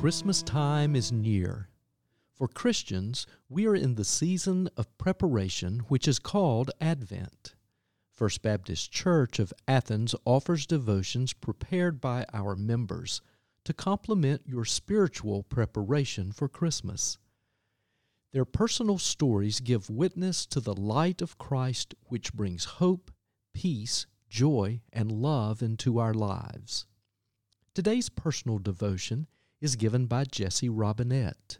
Christmas time is near. For Christians, we are in the season of preparation which is called Advent. First Baptist Church of Athens offers devotions prepared by our members to complement your spiritual preparation for Christmas. Their personal stories give witness to the light of Christ which brings hope, peace, joy, and love into our lives. Today's personal devotion is given by Jesse Robinette.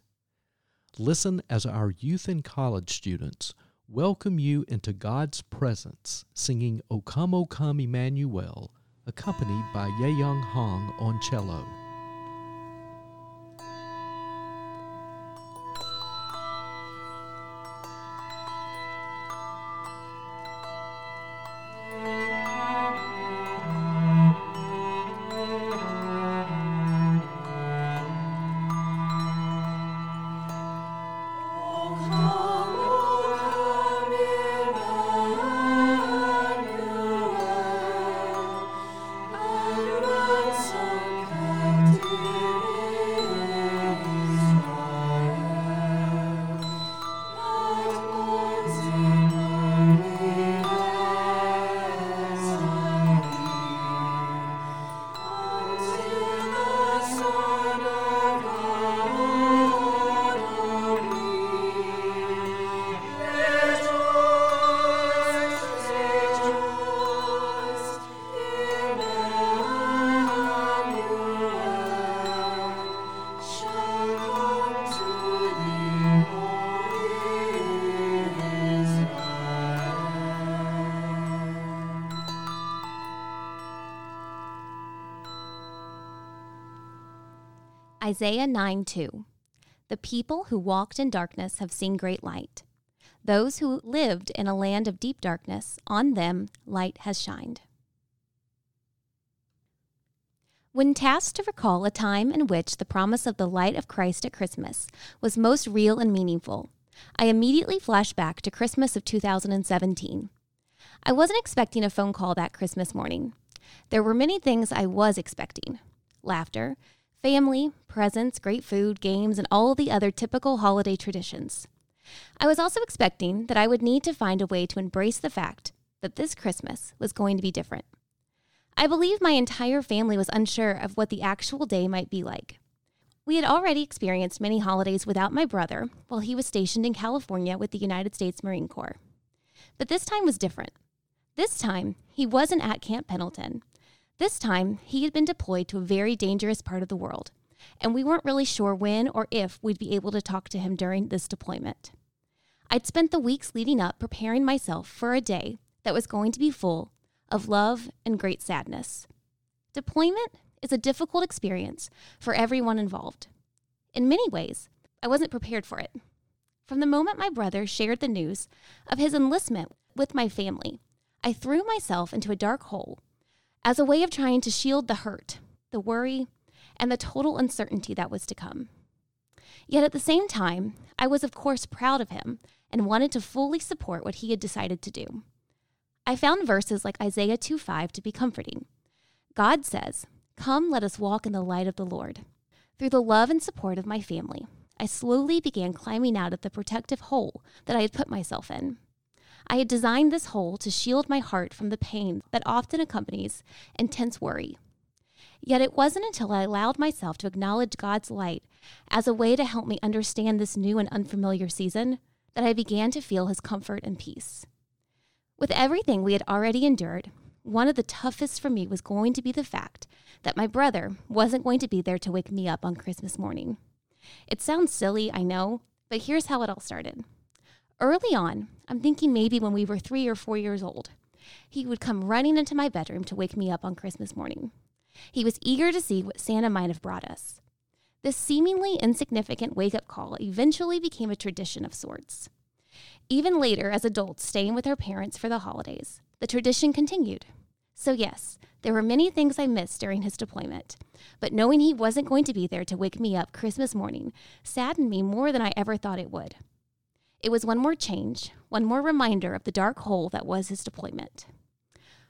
Listen as our youth and college students welcome you into God's presence, singing O Come, O Come, Emmanuel, accompanied by Ye Young Hong on cello. Isaiah 9 2. The people who walked in darkness have seen great light. Those who lived in a land of deep darkness, on them light has shined. When tasked to recall a time in which the promise of the light of Christ at Christmas was most real and meaningful, I immediately flashed back to Christmas of 2017. I wasn't expecting a phone call that Christmas morning. There were many things I was expecting laughter, family, presents, great food, games, and all the other typical holiday traditions. I was also expecting that I would need to find a way to embrace the fact that this Christmas was going to be different. I believe my entire family was unsure of what the actual day might be like. We had already experienced many holidays without my brother while he was stationed in California with the United States Marine Corps. But this time was different. This time, he wasn't at Camp Pendleton, this time, he had been deployed to a very dangerous part of the world, and we weren't really sure when or if we'd be able to talk to him during this deployment. I'd spent the weeks leading up preparing myself for a day that was going to be full of love and great sadness. Deployment is a difficult experience for everyone involved. In many ways, I wasn't prepared for it. From the moment my brother shared the news of his enlistment with my family, I threw myself into a dark hole as a way of trying to shield the hurt, the worry, and the total uncertainty that was to come. Yet at the same time, I was, of course, proud of him and wanted to fully support what he had decided to do. I found verses like Isaiah 2 5 to be comforting. God says, Come, let us walk in the light of the Lord. Through the love and support of my family, I slowly began climbing out of the protective hole that I had put myself in. I had designed this hole to shield my heart from the pain that often accompanies intense worry. Yet it wasn't until I allowed myself to acknowledge God's light as a way to help me understand this new and unfamiliar season that I began to feel his comfort and peace. With everything we had already endured, one of the toughest for me was going to be the fact that my brother wasn't going to be there to wake me up on Christmas morning. It sounds silly, I know, but here's how it all started. Early on, I'm thinking maybe when we were three or four years old, he would come running into my bedroom to wake me up on Christmas morning. He was eager to see what Santa might have brought us. This seemingly insignificant wake up call eventually became a tradition of sorts. Even later, as adults staying with our parents for the holidays, the tradition continued. So, yes, there were many things I missed during his deployment, but knowing he wasn't going to be there to wake me up Christmas morning saddened me more than I ever thought it would. It was one more change, one more reminder of the dark hole that was his deployment.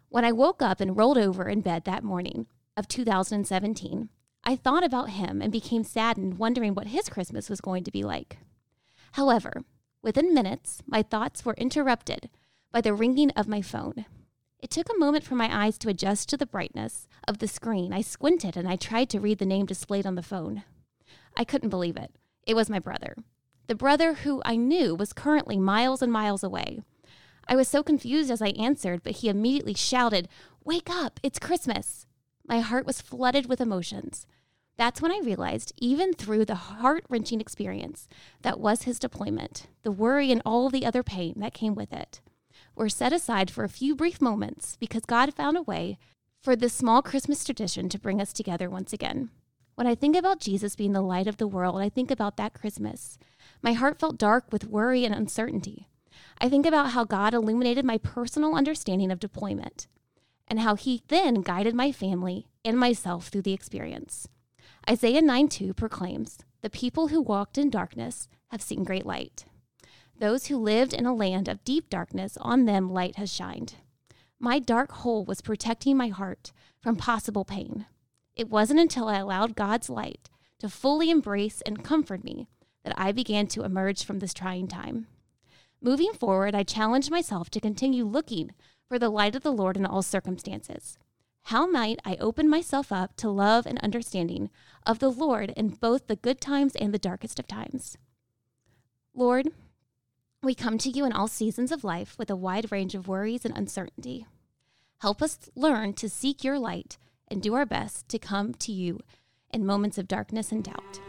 When I woke up and rolled over in bed that morning of 2017, I thought about him and became saddened, wondering what his Christmas was going to be like. However, within minutes, my thoughts were interrupted by the ringing of my phone. It took a moment for my eyes to adjust to the brightness of the screen. I squinted and I tried to read the name displayed on the phone. I couldn't believe it. It was my brother. The brother who I knew was currently miles and miles away. I was so confused as I answered, but he immediately shouted, Wake up! It's Christmas! My heart was flooded with emotions. That's when I realized, even through the heart wrenching experience that was his deployment, the worry and all the other pain that came with it, were set aside for a few brief moments because God found a way for this small Christmas tradition to bring us together once again. When I think about Jesus being the light of the world, I think about that Christmas. My heart felt dark with worry and uncertainty. I think about how God illuminated my personal understanding of deployment and how He then guided my family and myself through the experience. Isaiah 9 2 proclaims, The people who walked in darkness have seen great light. Those who lived in a land of deep darkness, on them light has shined. My dark hole was protecting my heart from possible pain. It wasn't until I allowed God's light to fully embrace and comfort me that I began to emerge from this trying time. Moving forward, I challenged myself to continue looking for the light of the Lord in all circumstances. How might I open myself up to love and understanding of the Lord in both the good times and the darkest of times? Lord, we come to you in all seasons of life with a wide range of worries and uncertainty. Help us learn to seek your light and do our best to come to you in moments of darkness and doubt.